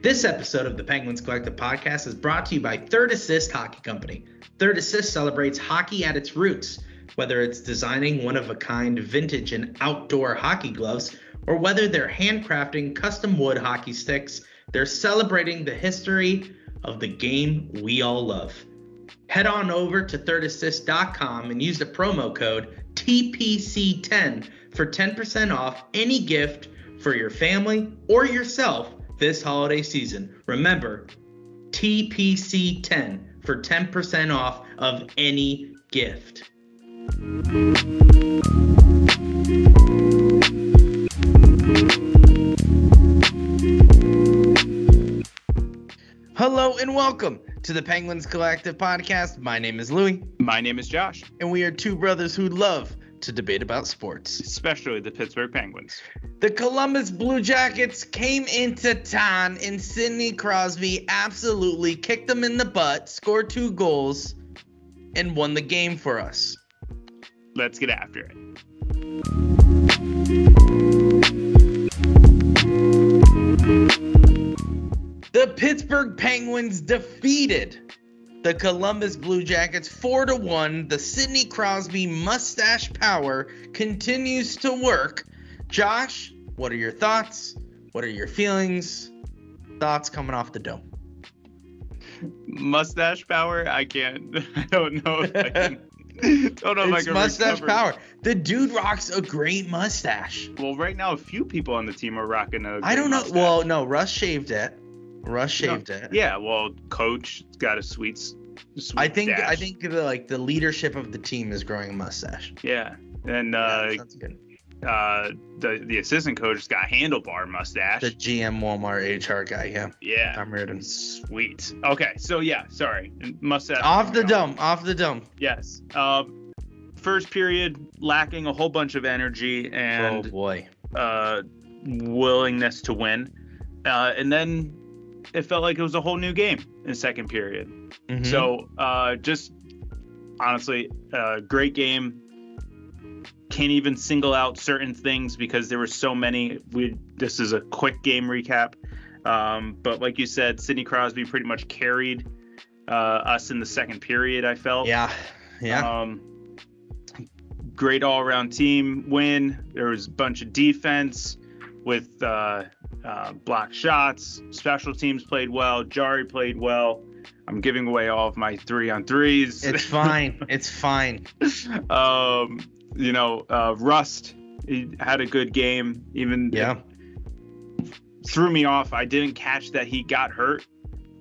This episode of the Penguins Collective podcast is brought to you by Third Assist Hockey Company. Third Assist celebrates hockey at its roots, whether it's designing one of a kind vintage and outdoor hockey gloves, or whether they're handcrafting custom wood hockey sticks, they're celebrating the history of the game we all love. Head on over to thirdassist.com and use the promo code TPC10 for 10% off any gift for your family or yourself this holiday season. Remember, TPC10 for 10% off of any gift. Hello and welcome to the Penguins Collective podcast. My name is Louie, My name is Josh, and we are two brothers who love to debate about sports. especially the Pittsburgh Penguins. The Columbus Blue Jackets came into town, and Sidney Crosby absolutely kicked them in the butt, scored two goals, and won the game for us. Let's get after it. The Pittsburgh Penguins defeated the Columbus Blue Jackets 4 to 1. The Sidney Crosby mustache power continues to work. Josh, what are your thoughts? What are your feelings? Thoughts coming off the dome. Mustache power? I can't. I don't know if I can. don't know if I It's can mustache recover. power. The dude rocks a great mustache. Well, right now, a few people on the team are rocking a. I don't know. mustache. Well, no, Rust shaved it. Rust No, shaved it. Yeah, well, coach got a sweet. I think I think the like the leadership of the team is growing a mustache. Yeah, and uh, uh, the the assistant coach's got handlebar mustache. The GM Walmart HR guy, yeah. yeah, Todd Reirden. sweet. Okay, so yeah, sorry, mustache. Off the dome, off the dome. Yes. Um, first period lacking a whole bunch of energy oh and boy. uh, willingness to win, uh, and then it felt like it was a whole new game in second period. Mhm. So uh, just honestly, uh, great game. Can't even single out certain things because there were so many. We this is a quick game recap, um, but like you said, Sidney Crosby pretty much carried uh, us in the second period. I felt. yeah, yeah. Um, great all around team win. There was a bunch of defense with uh, uh, block shots. Special teams played well. Jarry played well. I'm giving away all of my three on threes. it's fine. It's fine. um, you know, uh, Rust he had a good game. Even Yeah. threw me off. I didn't catch that he got hurt,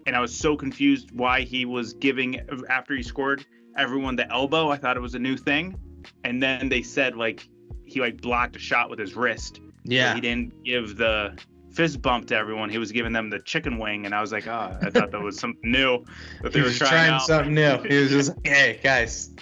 and I was so confused why he was giving after he scored everyone the elbow. I thought it was a new thing, and then they said like he like blocked a shot with his wrist. Yeah. he didn't give the fist bump to everyone. He was giving them the chicken wing, and I was like, oh, I thought that was something new that they He were was trying, trying out. something new. He was just, hey guys,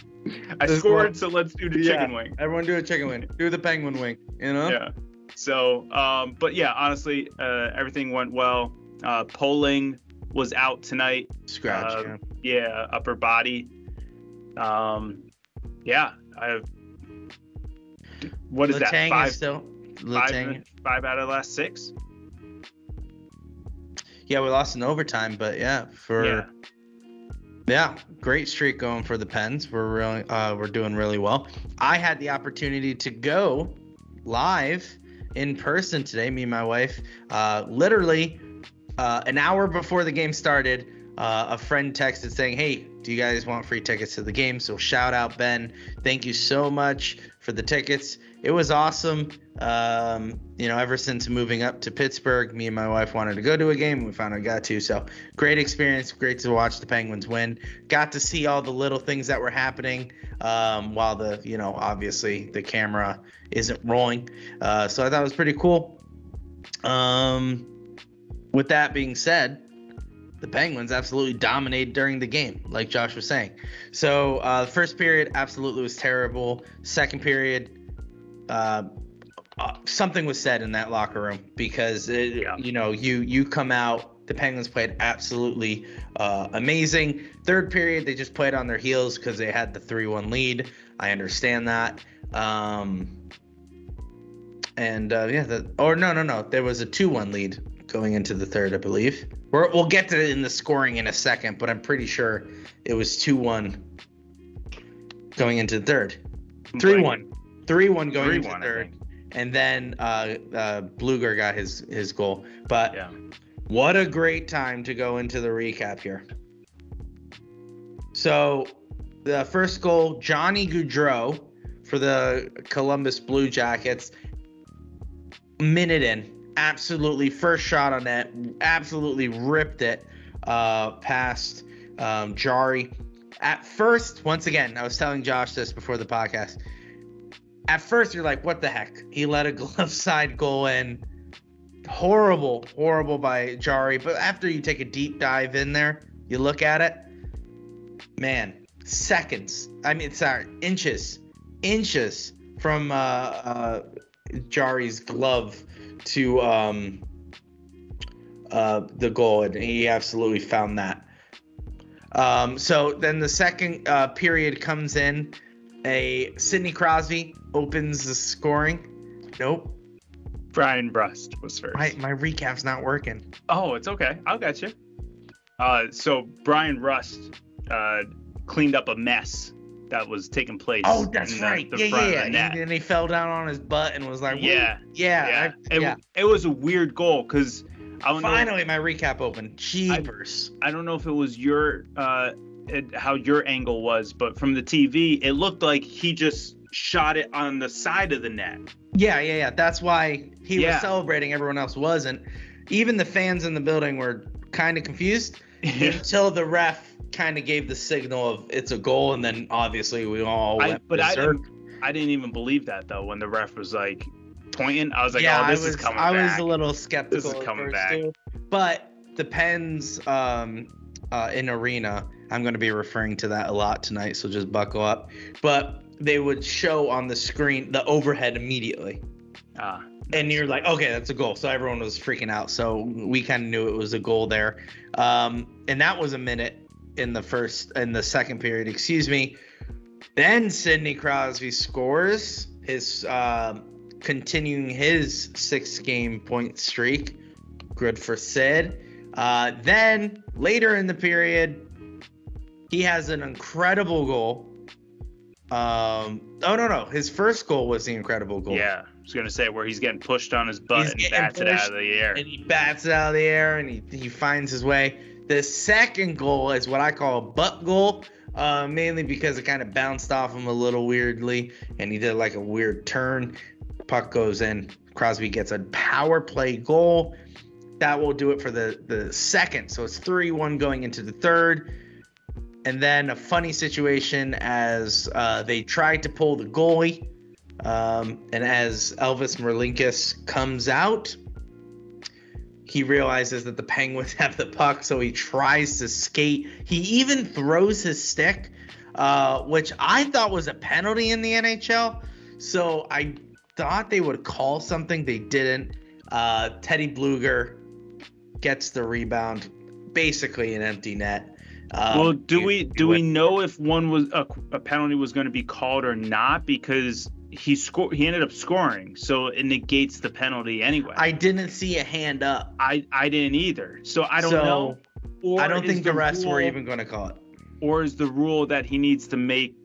I scored, one- so let's do the Yeah. chicken wing. everyone do a chicken wing. Do the penguin wing. You know? Yeah. So, um, but yeah, honestly, uh, everything went well. Uh, Poehling was out tonight. Scratch. Uh, yeah. Yeah, upper body. Um, yeah, I. have. What is that? Letang Five, is still. Five, Letang. five out of the last six. Yeah, we lost in overtime, but yeah, for Yeah. Yeah, great streak going for the Pens. We're really uh, we're doing really well. I had the opportunity to go live in person today. Me and my wife, uh, literally uh, an hour before the game started. Uh, a friend texted saying, "Hey, do you guys want free tickets to the game?" So shout out Ben. Thank you so much for the tickets. It was awesome. Um, you know, ever since moving up to Pittsburgh, me and my wife wanted to go to a game. We finally got to. So great experience. Great to watch the Penguins win. Got to see all the little things that were happening um, while the, you know, obviously the camera isn't rolling. Uh, so I thought it was pretty cool. Um, with that being said, the Penguins absolutely dominated during the game, like Josh was saying. So uh, the first period absolutely was terrible. Second period, uh, uh, something was said in that locker room because it, Yeah. you know you you come out. The Penguins played absolutely uh, amazing. Third period, they just played on their heels because they had the three-one lead. I understand that. Um, and uh, yeah, the, or no, no, no, there was a two-one lead going into the third, I believe. We're, we'll get to it in the scoring in a second, but I'm pretty sure it was 2 1 going into the third. 3 1. 3 1 going into 3-1, I third. And then uh, uh, Blueger got his, his goal. But Yeah. what a great time to go into the recap here. So, the first goal, Johnny Gaudreau for the Columbus Blue Jackets. Minute in, absolutely first shot on net, absolutely ripped it uh, past um, Jarry. At first, once again, I was telling Josh this before the podcast. At first, you're like, what the heck? He let a glove side goal in horrible, horrible by Jarry. But after you take a deep dive in there, you look at it, man, seconds. I mean, sorry, inches, inches from uh, uh, Jarry's glove to um, uh, the goal, and he absolutely found that. Um, so then the second uh, period comes in. A Sidney Crosby opens the scoring. Nope, Brian Brust was first. my my recap's not working. Oh, it's okay. I'll get you. Uh, so Bryan Rust uh, cleaned up a mess that was taking place. Oh, that's the, right. the yeah, yeah, yeah. And he fell down on his butt and was like, Yeah, yeah, yeah. I- It, yeah. it was a weird goal because I don't know. Finally, my recap opened. Jeepers. I don't know if it was your uh, it, how your angle was, but from the TV, it looked like he just shot it on the side of the net. Yeah, yeah, yeah. That's why he Yeah. was celebrating. Everyone else wasn't. Even the fans in the building were kind of confused until the ref kind of gave the signal of it's a goal, and then obviously we all I, went but I berserk. didn't, I didn't even believe that though when the ref was like pointing. I was like, yeah, oh, this I was is coming I was back. a little skeptical. This is coming back. too. But the Pens um, uh, in arena, I'm going to be referring to that a lot tonight, so just buckle up. But they would show on the screen the overhead immediately, Ah, and you're like, okay, that's a goal. So everyone was freaking out. So we kind of knew it was a goal there, um, and that was a minute in the first in the second period. Excuse me. Then Sidney Crosby scores his um continuing his six game point streak. Good for Sid. Uh, then later in the period, he has an incredible goal. Um, oh no no, his first goal was the incredible goal. yeah. I was gonna say where he's getting pushed on his butt He's and bats it out of the air. and he bats it out of the air and he, he finds his way. The second goal is what I call a butt goal, uh, mainly because it kind of bounced off him a little weirdly and he did like a weird turn. Puck goes in. Crosby gets a power play goal. That will do it for the, the second. So it's 3 1 going into the third. And then a funny situation as uh, they tried to pull the goalie. Um, and as Elvis Merzlikins comes out, he realizes that the Penguins have the puck, so he tries to skate. He even throws his stick, uh, which I thought was a penalty in the NHL. So I thought they would call something. They didn't. Uh, Teddy Blueger gets the rebound, basically an empty net. Um, well, do we do we know if one was a, a penalty was going to be called or not? Because he scored, he ended up scoring, so it negates the penalty anyway. I didn't see a hand up. I I didn't either, so I don't So, know. Or I don't think the refs were even going to call it. Or is the rule that he needs to make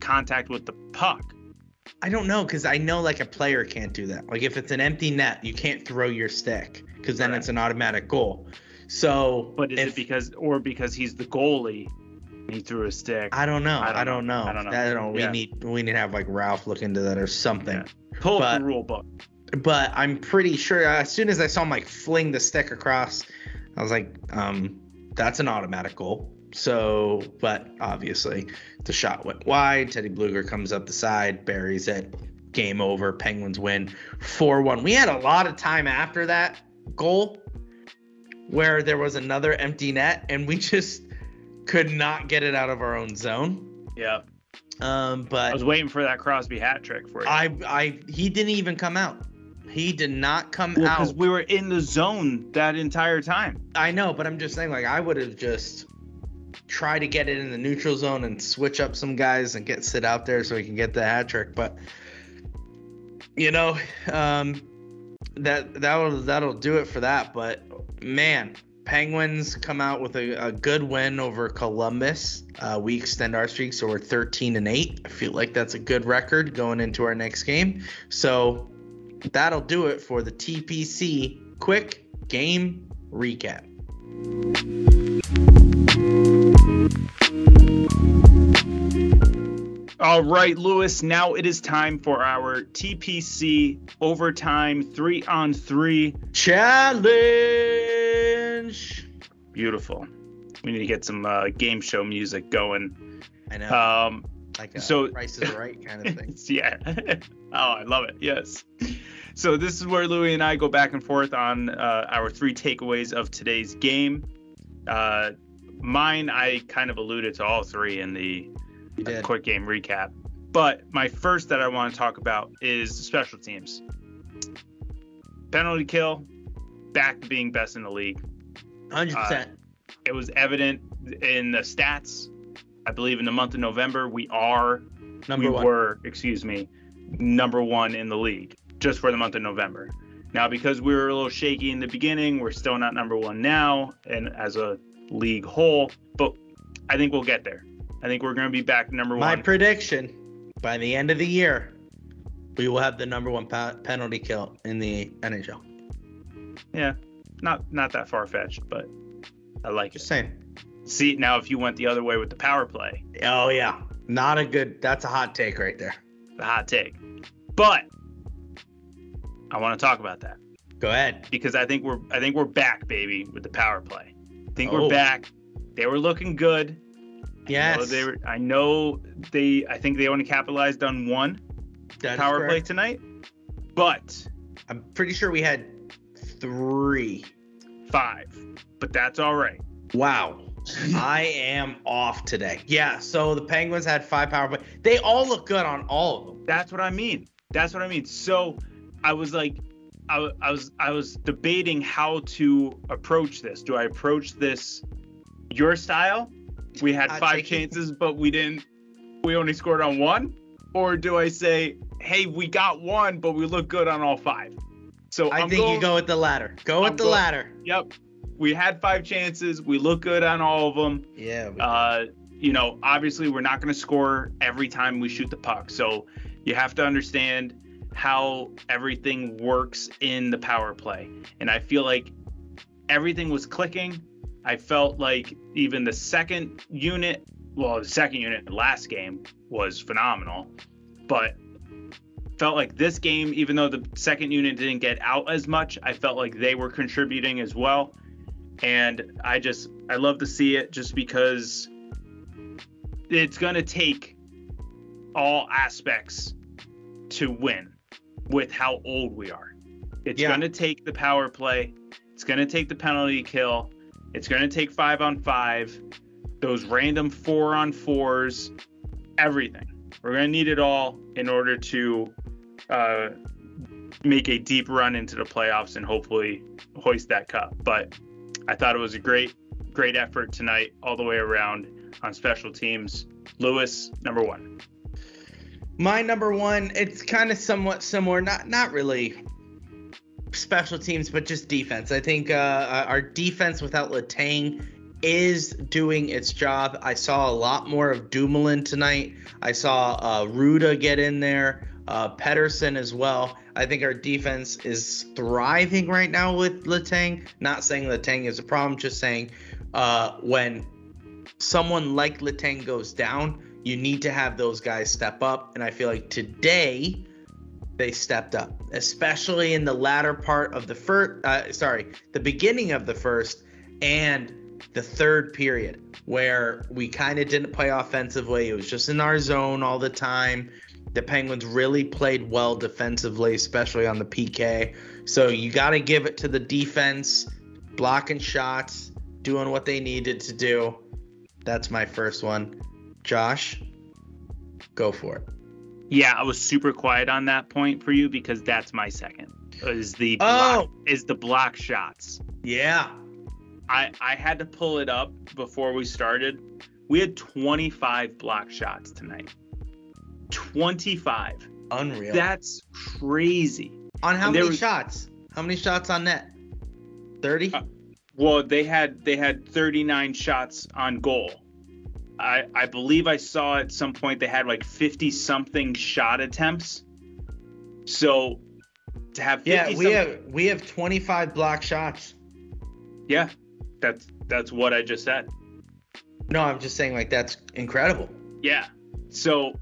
contact with the puck? I don't know because I know like a player can't do that. Like if it's an empty net, you can't throw your stick because then Right. it's an automatic goal. So, But is if, it because or because he's the goalie? and He threw a stick. I don't know. I don't know. I don't know. I don't know. We Yeah. need we need to have like Ralph look into that or something. Yeah. Pull up the rule book. But I'm pretty sure as soon as I saw him like fling the stick across, I was like, um, that's an automatic goal. So, but obviously the shot went wide. Teddy Blueger comes up the side, buries it. Game over. Penguins win 4 1. We had a lot of time after that goal where there was another empty net and we just could not get it out of our own zone. Yeah, Um, but I was waiting for that Crosby hat trick for you. I, I, he didn't even come out. He did not come well, out. because we were in the zone that entire time. I know, but I'm just saying, like, I would have just tried to get it in the neutral zone and switch up some guys and get sit out there so he can get the hat trick. But you know, um, that that'll that'll do it for that. But man, Penguins come out with a, a good win over Columbus. Uh, we extend our streak, so we're 13 and 8. I feel like that's a good record going into our next game. So that'll do it for the TPC quick game recap. All right, Lewis, now it is time for our TPC overtime three on three challenge. Beautiful. We need to get some uh, game show music going. I know. Um, like a so- Price is Right kind of thing. yeah. oh, I love it. Yes. So this is where Louie and I go back and forth on uh, our three takeaways of today's game. Uh, mine, I kind of alluded to all three in the quick game recap. But my first that I want to talk about is special teams. Penalty kill, back to being best in the league. 100%. Uh, it was evident in the stats. I believe in the month of November, we are, Number we one. were, excuse me, number one in the league just for the month of November. Now, because we were a little shaky in the beginning, we're still not number one now, and as a league whole, but I think we'll get there. I think we're going to be back number My one. My prediction by the end of the year, we will have the number one pa- penalty kill in the NHL. yeah, not not that far fetched, but I like Just it. saying. See now, if you went the other way with the power play, Oh, yeah. Not a good, that's a hot take right there. the hot take. But I want to talk about that Go ahead. because I think we're I think we're back, baby, with the power play. Think Oh. we're back. They were looking good. I know Yes. they were. I know they. I think they only capitalized on one That power play tonight, but I'm pretty sure we had three. five. But that's all right. Wow. I am off today. Yeah, so the Penguins had five power play. They all look good on all of them. That's what I mean. That's what I mean. So I was like, I, I was I was debating how to approach this. Do I approach this your style? We had five chances, but we didn't. We only scored on one. Or do I say, hey, we got one, but we look good on all five? So I I'm think going, you go with the latter. Go with I'm the go- latter. Yep. We had five chances. We look good on all of them. Yeah. Uh, you know, obviously we're not going to score every time we shoot the puck. So you have to understand how everything works in the power play. And I feel like everything was clicking. I felt like even the second unit, well, the second unit last game was phenomenal, but felt like this game, even though the second unit didn't get out as much, I felt like they were contributing as well. And I just, I love to see it just because it's going to take all aspects to win with how old we are. It's Yeah. going to take the power play, it's going to take the penalty kill, it's going to take five on five, those random four on fours, everything. We're going to need it all in order to uh, make a deep run into the playoffs and hopefully hoist that cup. But I thought it was a great, great effort tonight all the way around on special teams. Lewis, number one. My number one, it's kind of somewhat similar, not not really special teams, but just defense. I think uh, our defense without Letang is doing its job. I saw a lot more of Dumoulin tonight. I saw uh, Rutta get in there, uh, Pettersson as well. I think our defense is thriving right now with Letang. Not saying Letang is a problem, just saying uh, when someone like Letang goes down, you need to have those guys step up. And I feel like today they stepped up, especially in the latter part of the first, uh, sorry, the beginning of the first and the third period, where we kind of didn't play offensively. It was just in our zone all the time. The Penguins really played well defensively, especially on the PK. So you got to give it to the defense, blocking shots, doing what they needed to do. That's my first one. Josh, go for it. Yeah, I was super quiet on that point for you because that's my second. Is the block, Oh, is the block shots. yeah. I I had to pull it up before we started. We had 25 block shots tonight. 25. Unreal. That's crazy. on how many was- shots? How many shots on net? 30? Uh, Well, they had they had 39 shots on goal. I I believe I saw at some point they had like 50 something shot attempts. So to have 50 Yeah, we have we have 25 block shots. yeah, that's that's what I just said. No, I'm just saying like that's incredible. Yeah. So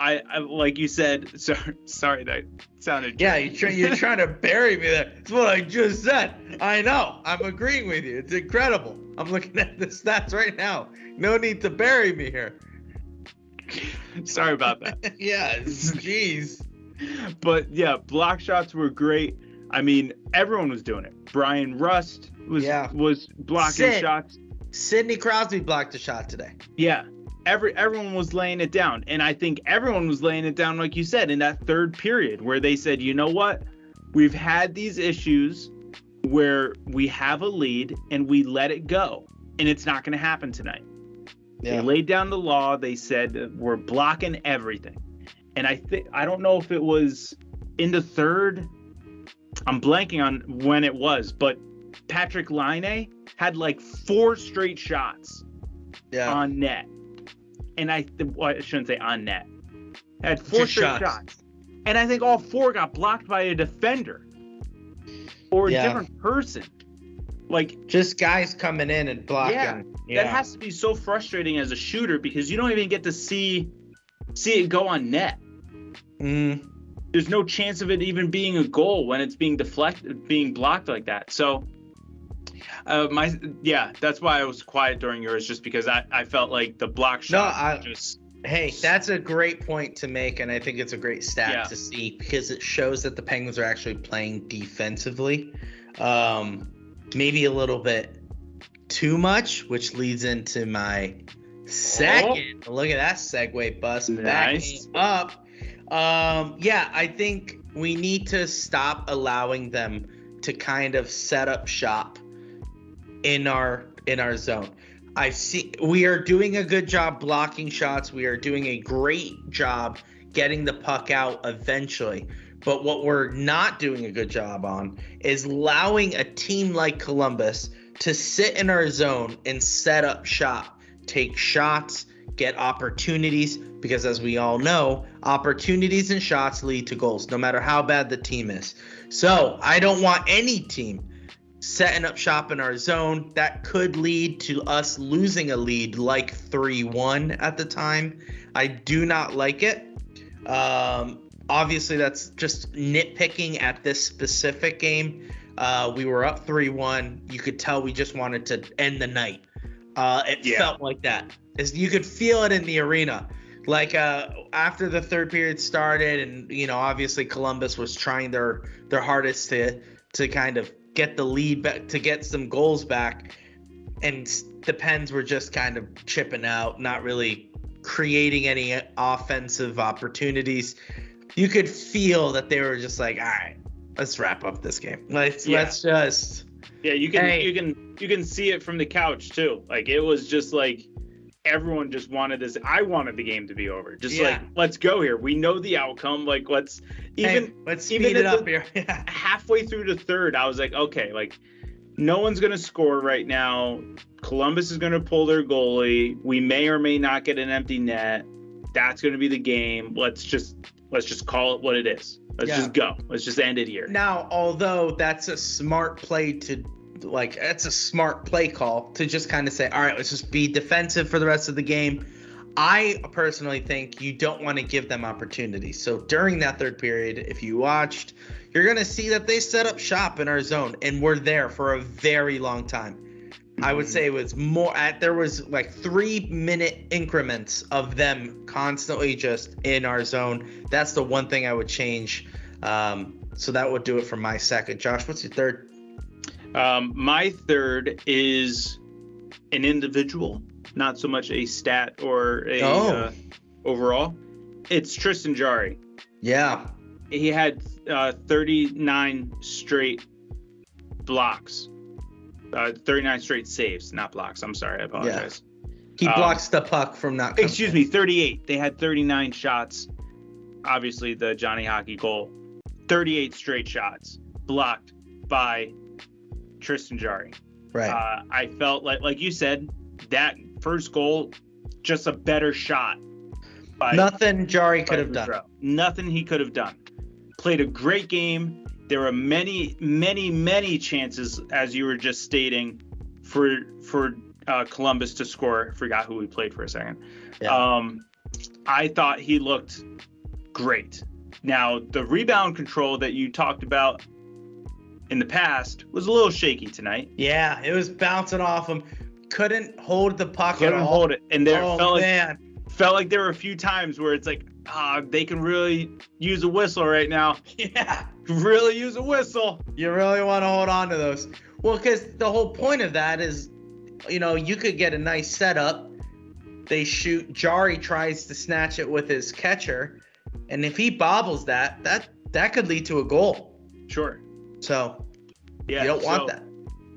I, I like you said. Sorry, sorry that sounded. Yeah, you're, try, you're trying to bury me there. That's what I just said. I know. I'm agreeing with you. It's incredible. I'm looking at the stats right now. No need to bury me here. sorry about that. yeah, jeez. but yeah, block shots were great. I mean, everyone was doing it. Bryan Rust was Yeah. was blocking Sid. shots. Sidney Crosby blocked a shot today. Yeah. Every everyone was laying it down. And I think everyone was laying it down, like you said, in that third period where they said, you know what? We've had these issues where we have a lead and we let it go. And it's not gonna happen tonight. They laid down the law. They said we're blocking everything. And I think I don't know if it was in the third. I'm blanking on when it was, but Patrik Laine had like four straight shots yeah. on net. And I, well, I shouldn't say on net. Had four Just straight shots. shots. And I think all four got blocked by a defender or a Yeah. different person. Like Just guys coming in and blocking. Yeah. that has to be so frustrating as a shooter because you don't even get to see see it go on net. Mm, There's no chance of it even being a goal when it's being deflected, being blocked like that. So, uh, my yeah, that's why I was quiet during yours, just because I, I felt like the block No, I- just Hey, that's a great point to make, and I think it's a great stat Yeah. to see because it shows that the Penguins are actually playing defensively. Um, maybe a little bit too much, which leads into my second. Look at that segue bus. Nice. Backing up. Um, yeah, I think we need to stop allowing them to kind of set up shop in our in our zone. I see we are doing a good job blocking shots. We are doing a great job getting the puck out eventually. But what we're not doing a good job on is allowing a team like Columbus to sit in our zone and set up shop, take shots, get opportunities because as we all know, opportunities and shots lead to goals no matter how bad the team is. So, I don't want any team setting up shop in our zone that could lead to us losing a lead like 3-1 at the time. I do not like it. Um, obviously that's just nitpicking at this specific game. Uh, we were up 3-1 you could tell we just wanted to end the night. Uh, it Yeah. felt like that. You could feel it in the arena. Like uh, after the third period started and you know obviously columbus was trying their their hardest to to kind of get the lead back to get some goals back and the pens were just kind of chipping out not really creating any offensive opportunities you could feel that they were just like all right let's wrap up this game let's Yeah. let's just yeah, you can Hey. you can you can see it from the couch too. Like it was just like everyone just wanted this. I wanted the game to be over. Just like let's go here. We know the outcome. Like let's even hey, let's even speed it up the- here yeah halfway through the third, I was like, okay, like no one's gonna score right now. Columbus is gonna pull their goalie. We may or may not get an empty net. That's gonna be the game. Let's just let's just call it what it is. Let's Yeah. just go. Let's just end it here. Now, although that's a smart play to like that's a smart play call to just kind of say, all right, let's just be defensive for the rest of the game. I personally think you don't want to give them opportunities. So during that third period, if you watched, you're gonna see that they set up shop in our zone and we're there for a very long time. I would say it was more at there was like three minute increments of them constantly just in our zone. That's the one thing I would change. Um, so that would do it for my second. Josh, what's your third? Um, my third is an individual, not so much a stat or a Oh. uh, overall. It's Tristan Jarry. Yeah. He had uh, 39 straight blocks, uh, 39 straight saves, not blocks. I'm sorry, I apologize. Yeah. He Um, blocks the puck from not. coming Excuse me, 38. They had 39 shots. Obviously, the Johnny Hockey goal. 38 straight shots blocked by Tristan Jarry. Right. Uh, I felt like, like you said, that first goal, just a better shot. By, Nothing Jarry could have done. Nothing he could have done. Played a great game. There were many, many, many chances, as you were just stating, for for uh, Columbus to score. Forgot who we played for a second. Yeah. Um, I thought he looked great. Now the rebound control that you talked about in the past was a little shaky tonight. Yeah, it was bouncing off him. Couldn't hold the puck. Couldn't hold it, and there oh, felt man. like felt like there were a few times where it's like, ah, they can really use a whistle right now. Yeah, really use a whistle. You really want to hold on to those. Well, because the whole point of that is, you know, you could get a nice setup. They shoot. Jarry tries to snatch it with his catcher, and if he bobbles that, that that could lead to a goal. Sure. So yeah, you don't so, want that.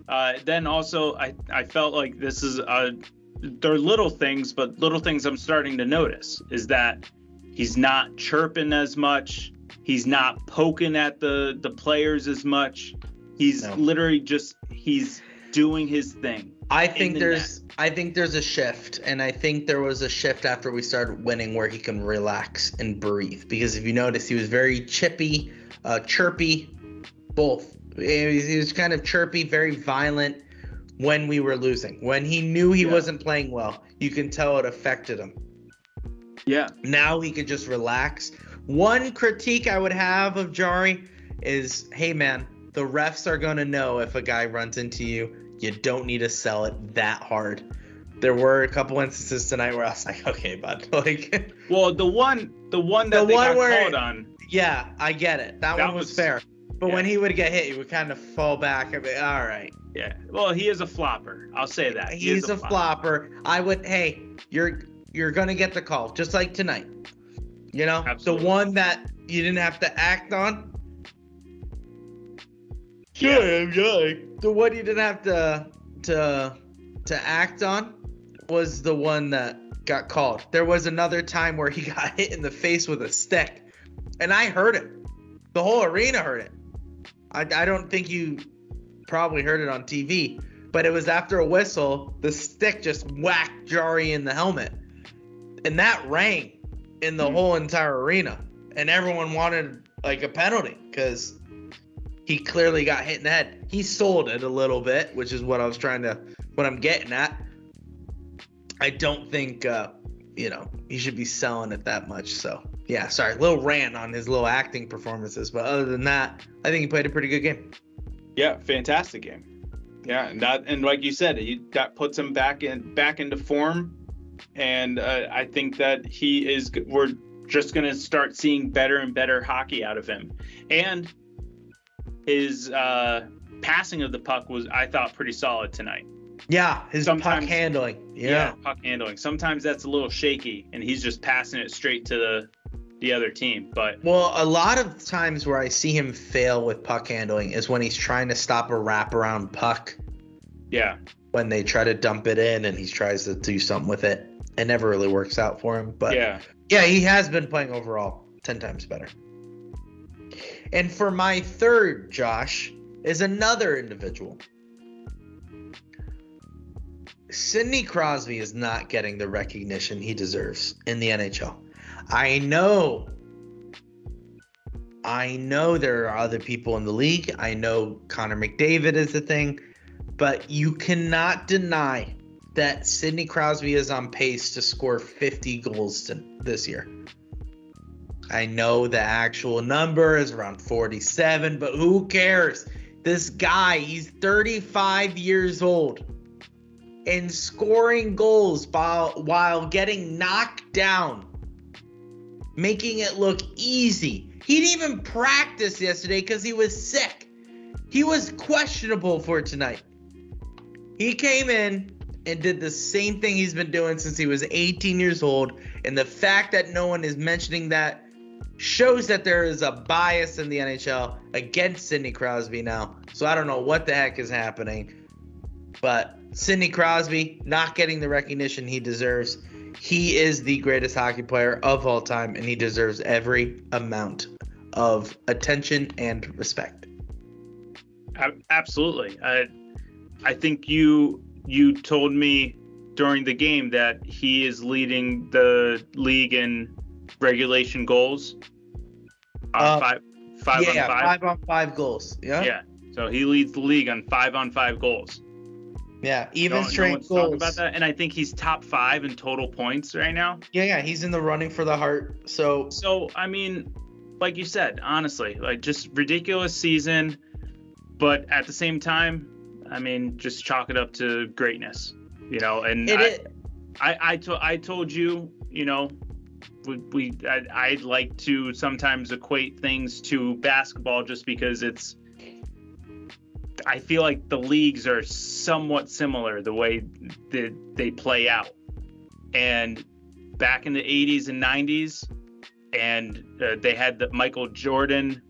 Uh, then also, I I felt like this is uh, they're little things, but little things I'm starting to notice is that he's not chirping as much. He's not poking at the the players as much. He's no. literally just he's doing his thing. I think the there's net. I think there's a shift and I think there was a shift after we started winning where he can relax and breathe because if you notice he was very chippy, uh, chirpy, both. He was kind of chirpy, very violent when we were losing. When he knew he yeah. wasn't playing well, you can tell it affected him. Yeah. Now he could just relax. One critique I would have of Jarry is, hey man, the refs are gonna know if a guy runs into you. You don't need to sell it that hard. There were a couple instances tonight where I was like, okay, bud. Like, well, the one, the one that the they one got where, called on. Yeah, I get it. That, that one was, was fair. But yeah. when he would get hit, he would kind of fall back. I'd be, all right. Yeah. Well, he is a flopper. I'll say that. He He's a, a flopper. flopper. I would. Hey, you're you're gonna get the call, just like tonight. You know, Absolutely. the one that you didn't have to act on. Yeah, I'm sorry. The one you didn't have to to to act on was the one that got called. There was another time where he got hit in the face with a stick, and I heard it. The whole arena heard it. I, I don't think you probably heard it on TV, but it was after a whistle, the stick just whacked Jarry in the helmet. And that rang in the mm whole entire arena. And everyone wanted like a penalty because he clearly got hit in the head. He sold it a little bit, which is what I was trying to, what I'm getting at. I don't think, uh, you know, he should be selling it that much. So yeah, sorry, little rant on his little acting performances, but other than that, I think he played a pretty good game. Yeah, fantastic game. Yeah, and that and like you said, he, that puts him back in back into form, and uh, I think that he is. We're just gonna start seeing better and better hockey out of him, and his uh, passing of the puck was I thought pretty solid tonight. Yeah, his Sometimes, puck handling. Yeah. yeah, puck handling. Sometimes that's a little shaky, and he's just passing it straight to the the other team. But well, a lot of times where I see him fail with puck handling is when he's trying to stop a wraparound puck. Yeah. When they try to dump it in and he tries to do something with it, it never really works out for him. But yeah, yeah, he has been playing overall ten times better. And for my third, Josh, is another individual. Sidney Crosby is not getting the recognition he deserves in the NHL. I know. I know there are other people in the league. I know Connor McDavid is the thing, but you cannot deny that Sidney Crosby is on pace to score 50 goals this year. I know the actual number is around 47, but who cares? This guy, he's 35 years old and scoring goals while, while getting knocked down making it look easy. He didn't even practice yesterday because he was sick. He was questionable for tonight. He came in and did the same thing he's been doing since he was 18 years old. And the fact that no one is mentioning that shows that there is a bias in the NHL against Sidney Crosby now. So I don't know what the heck is happening. But Sidney Crosby not getting the recognition he deserves he is the greatest hockey player of all time, and he deserves every amount of attention and respect. Absolutely. Uh, I think you you told me during the game that he is leading the league in regulation goals. On Uh, five five yeah, on five. five on five goals. Yeah. Yeah. So he leads the league on five on five goals. Yeah. Even No- no strength talking goals. about that, and I think he's top five in total points right now. Yeah, yeah. He's in the running for the Hart. So So I mean, like you said, honestly, like just ridiculous season, but at the same time, I mean, just chalk it up to greatness, you know. And it I, is. I, I, to, I told you, you know, we, we I, I'd like to sometimes equate things to basketball just because it's. I feel like the leagues are somewhat similar the way that they play out, and back in the 80s and 90s, and uh, they had the Michael Jordan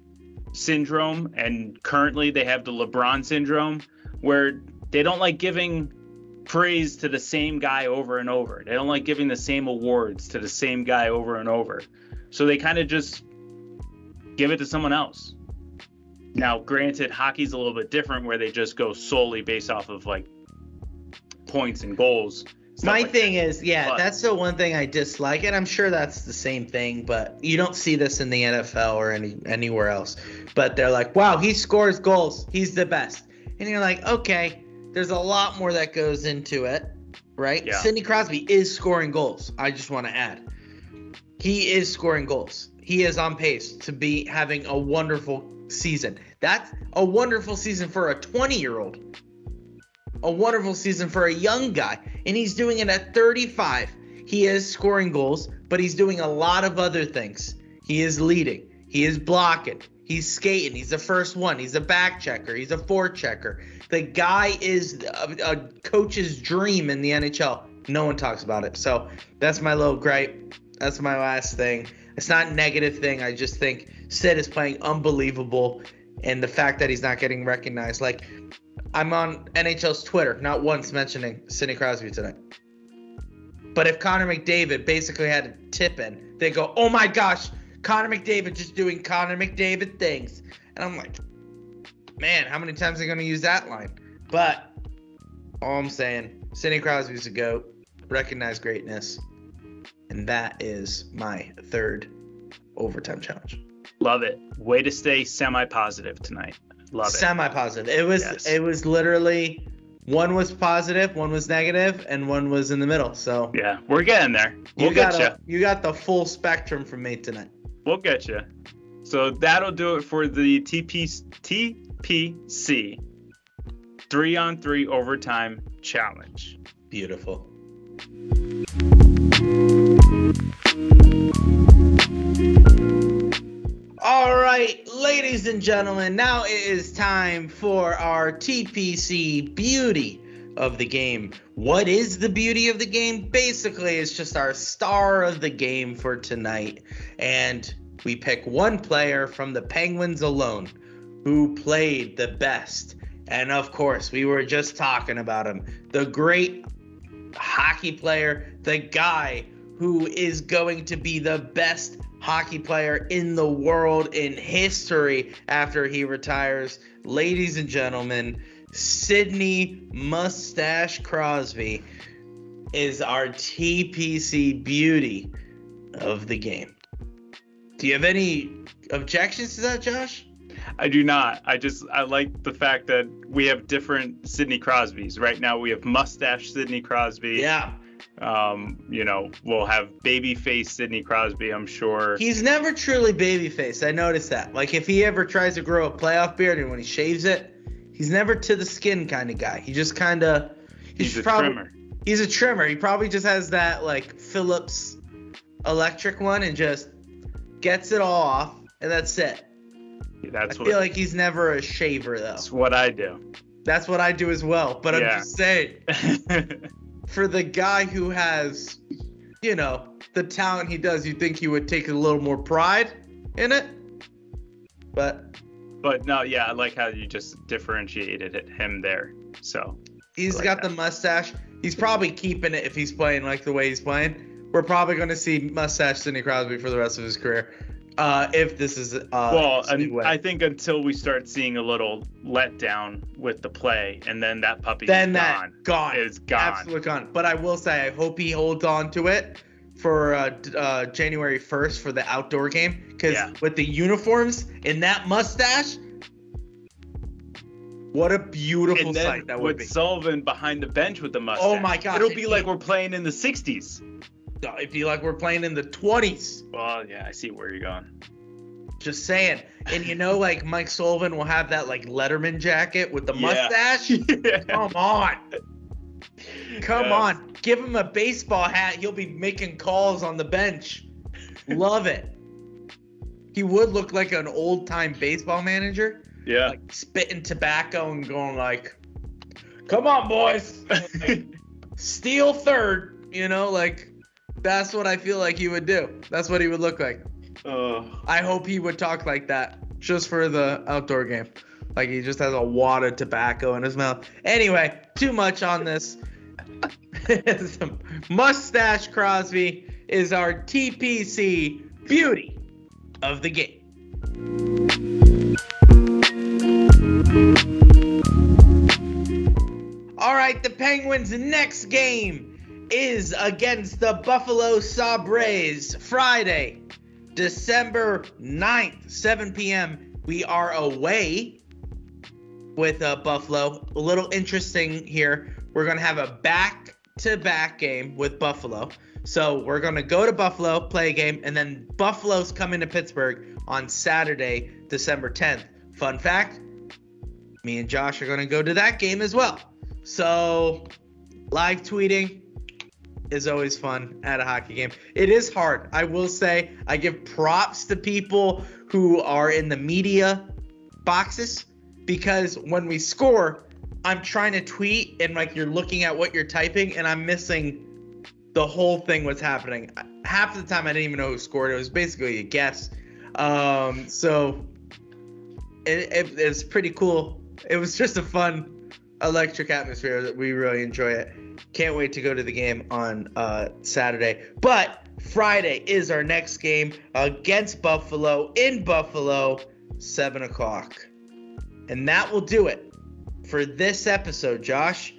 syndrome, and currently they have the LeBron syndrome, where they don't like giving praise to the same guy over and over. They don't like giving the same awards to the same guy over and over. So they kind of just give it to someone else. Now, granted, hockey's a little bit different where they just go solely based off of like points and goals. My like thing that. is, yeah, But- that's the one thing I dislike, and I'm sure that's the same thing, but you don't see this in the NFL or any anywhere else. But they're like, wow, he scores goals, he's the best, and you're like, okay, there's a lot more that goes into it, right? Yeah. Sidney Crosby is scoring goals. I just want to add, he is scoring goals. He is on pace to be having a wonderful season. That's a wonderful season for a 20 year old a wonderful season for a young guy, and he's doing it at 35. He is scoring goals, but he's doing a lot of other things. He is leading, he is blocking, he's skating, he's the first one, he's a back checker, he's a forward checker. The guy is a, a coach's dream in the NHL. No one talks about it. So that's my little gripe. That's my last thing. It's not a negative thing. I just think Sid is playing unbelievable, and the fact that he's not getting recognized, like I'm on NHL's Twitter, not once mentioning Sidney Crosby tonight. But if Connor McDavid basically had a tip in, they go, "Oh my gosh, Connor McDavid just doing Connor McDavid things," and I'm like, "Man, how many times are they gonna use that line?" But all I'm saying, Sidney Crosby's a goat. Recognize greatness, and that is my third overtime challenge. Love it. Way to stay semi positive tonight. Love it. Semi-positive. It was Yes. it was literally one was positive, one was negative, and one was in the middle. So yeah, we're getting there. We'll you get got you. you got the full spectrum from me tonight. We'll get you. So that'll do it for the TP, TPC three on three overtime challenge. Beautiful. Ladies and gentlemen, now it is time for our TPC beauty of the game. What is the beauty of the game? Basically, it's just our star of the game for tonight. And we pick one player from the Penguins alone who played the best. And of course, we were just talking about him the great hockey player, the guy who is going to be the best hockey player in the world in history after he retires. Ladies and gentlemen, Sidney Mustache Crosby is our TPC beauty of the game. Do you have any objections to that, Josh? I do not. I just I like the fact that we have different Sidney Crosbys. Right now we have mustache Sidney Crosby. Yeah. Um, you know, we'll have baby face Sidney Crosby, I'm sure. He's never truly babyface. I noticed that. Like if he ever tries to grow a playoff beard and when he shaves it, he's never to the skin kind of guy. He just kind of He's a probably, trimmer. He's a trimmer. He probably just has that like Phillips electric one and just gets it all off and that's it. That's I what feel like he's never a shaver though. that's what I do. That's what I do as well. But I'm just saying, for the guy who has, you know, the talent he does, you think he would take a little more pride in it. But but no, yeah, I like how you just differentiated it, him there. So He's like got that. the mustache. He's probably keeping it if he's playing like the way he's playing. We're probably going to see mustache Sidney Crosby for the rest of his career. Uh, if this is uh, well. I think until we start seeing a little letdown with the play, and then that puppy then is that gone. gone, Is gone. absolutely gone. But I will say, I hope he holds on to it for uh, uh, January 1st for the outdoor game because Yeah. with the uniforms and that mustache, what a beautiful And sight that would with be. Sullivan behind the bench with the mustache. Oh my god! It'll be like we're playing in the '60s. It'd be like we're playing in the 20s. Well, yeah, I see where you're going. Just saying. And you know, like Mike Sullivan will have that like Letterman jacket with the Yeah. mustache. Come on. Come Yes. on. Give him a baseball hat. He'll be making calls on the bench. Love it. He would look like an old time baseball manager, Yeah. like spitting tobacco and going like, "Come on, boys, steal third. You know, like that's what I feel like he would do. That's what he would look like. Oh. I hope he would talk like that just for the outdoor game. Like he just has a wad of tobacco in his mouth. Anyway, too much on this. Mustache Crosby is our TPC beauty of the game. All right, the Penguins' next game is against the Buffalo Sabres Friday, December 9th, 7 p.m. We are away with uh, Buffalo. A little interesting here. We're going to have a back to back game with Buffalo. So we're going to go to Buffalo, play a game, and then Buffalo's coming to Pittsburgh on Saturday, December 10th. Fun fact me and Josh are going to go to that game as well. So live tweeting is always fun at a hockey game. It is hard. I will say I give props to people who are in the media boxes because when we score, I'm trying to tweet and like you're looking at what you're typing and I'm missing the whole thing what's happening. Half the time I didn't even know who scored. It was basically a guess. Um, so it, it, it's pretty cool. It was just a fun electric atmosphere that we really enjoy it. Can't wait to go to the game on uh, Saturday. But Friday is our next game against Buffalo in Buffalo, 7 o'clock. And that will do it for this episode, Josh.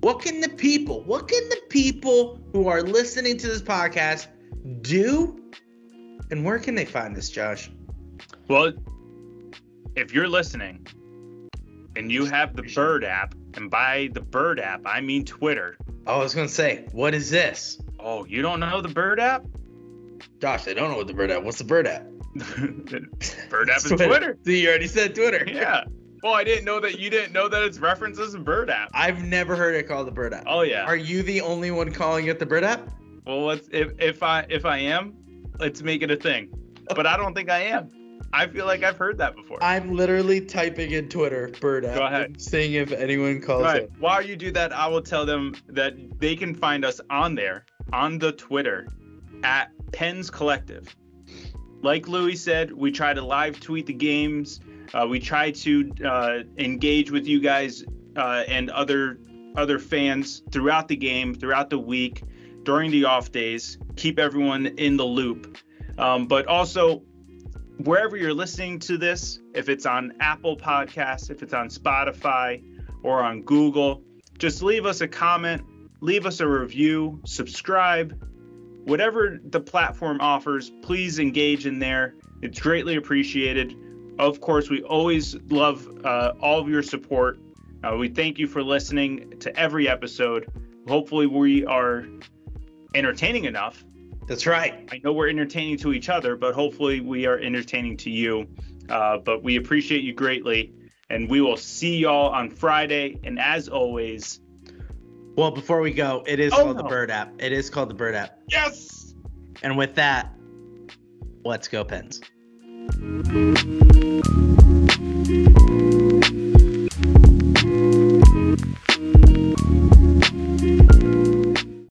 What can the people, what can the people who are listening to this podcast do? And where can they find this, Josh? Well, if you're listening and you have the Bird app, and by the Bird app, I mean Twitter. Oh, I was gonna say, what is this? Oh, you don't know the Bird app? Josh, I don't know what the bird app. What's the bird app? Bird app is Twitter. See, you already said Twitter. Yeah. Well, I didn't know that you didn't know that it's references in Bird app. I've never heard it called the bird app. Oh yeah. Are you the only one calling it the bird app? Well, let's if if I if I am, let's make it a thing. But I don't think I am. I feel like I've heard that before. I'm literally typing in Twitter bird app. Go ahead. Seeing if anyone calls Right. it. While you do that, I will tell them that they can find us on there, on the Twitter, at Pens Collective. Like Louie said, we try to live tweet the games. Uh, we try to uh, engage with you guys uh, and other other fans throughout the game, throughout the week, during the off days. Keep everyone in the loop. Um, but also, wherever you're listening to this, if it's on Apple Podcasts, if it's on Spotify, or on Google. Just leave us a comment, leave us a review, subscribe. Whatever the platform offers, please engage in there. It's greatly appreciated. Of course, we always love uh, all of your support. Uh, we thank you for listening to every episode. Hopefully, we are entertaining enough. That's right. I know we're entertaining to each other, but hopefully, we are entertaining to you. Uh, but we appreciate you greatly. And we will see y'all on Friday. And as always, Well, before we go, it is Oh, called the bird app. It is called the bird app. yes! And with that, let's go, Pens.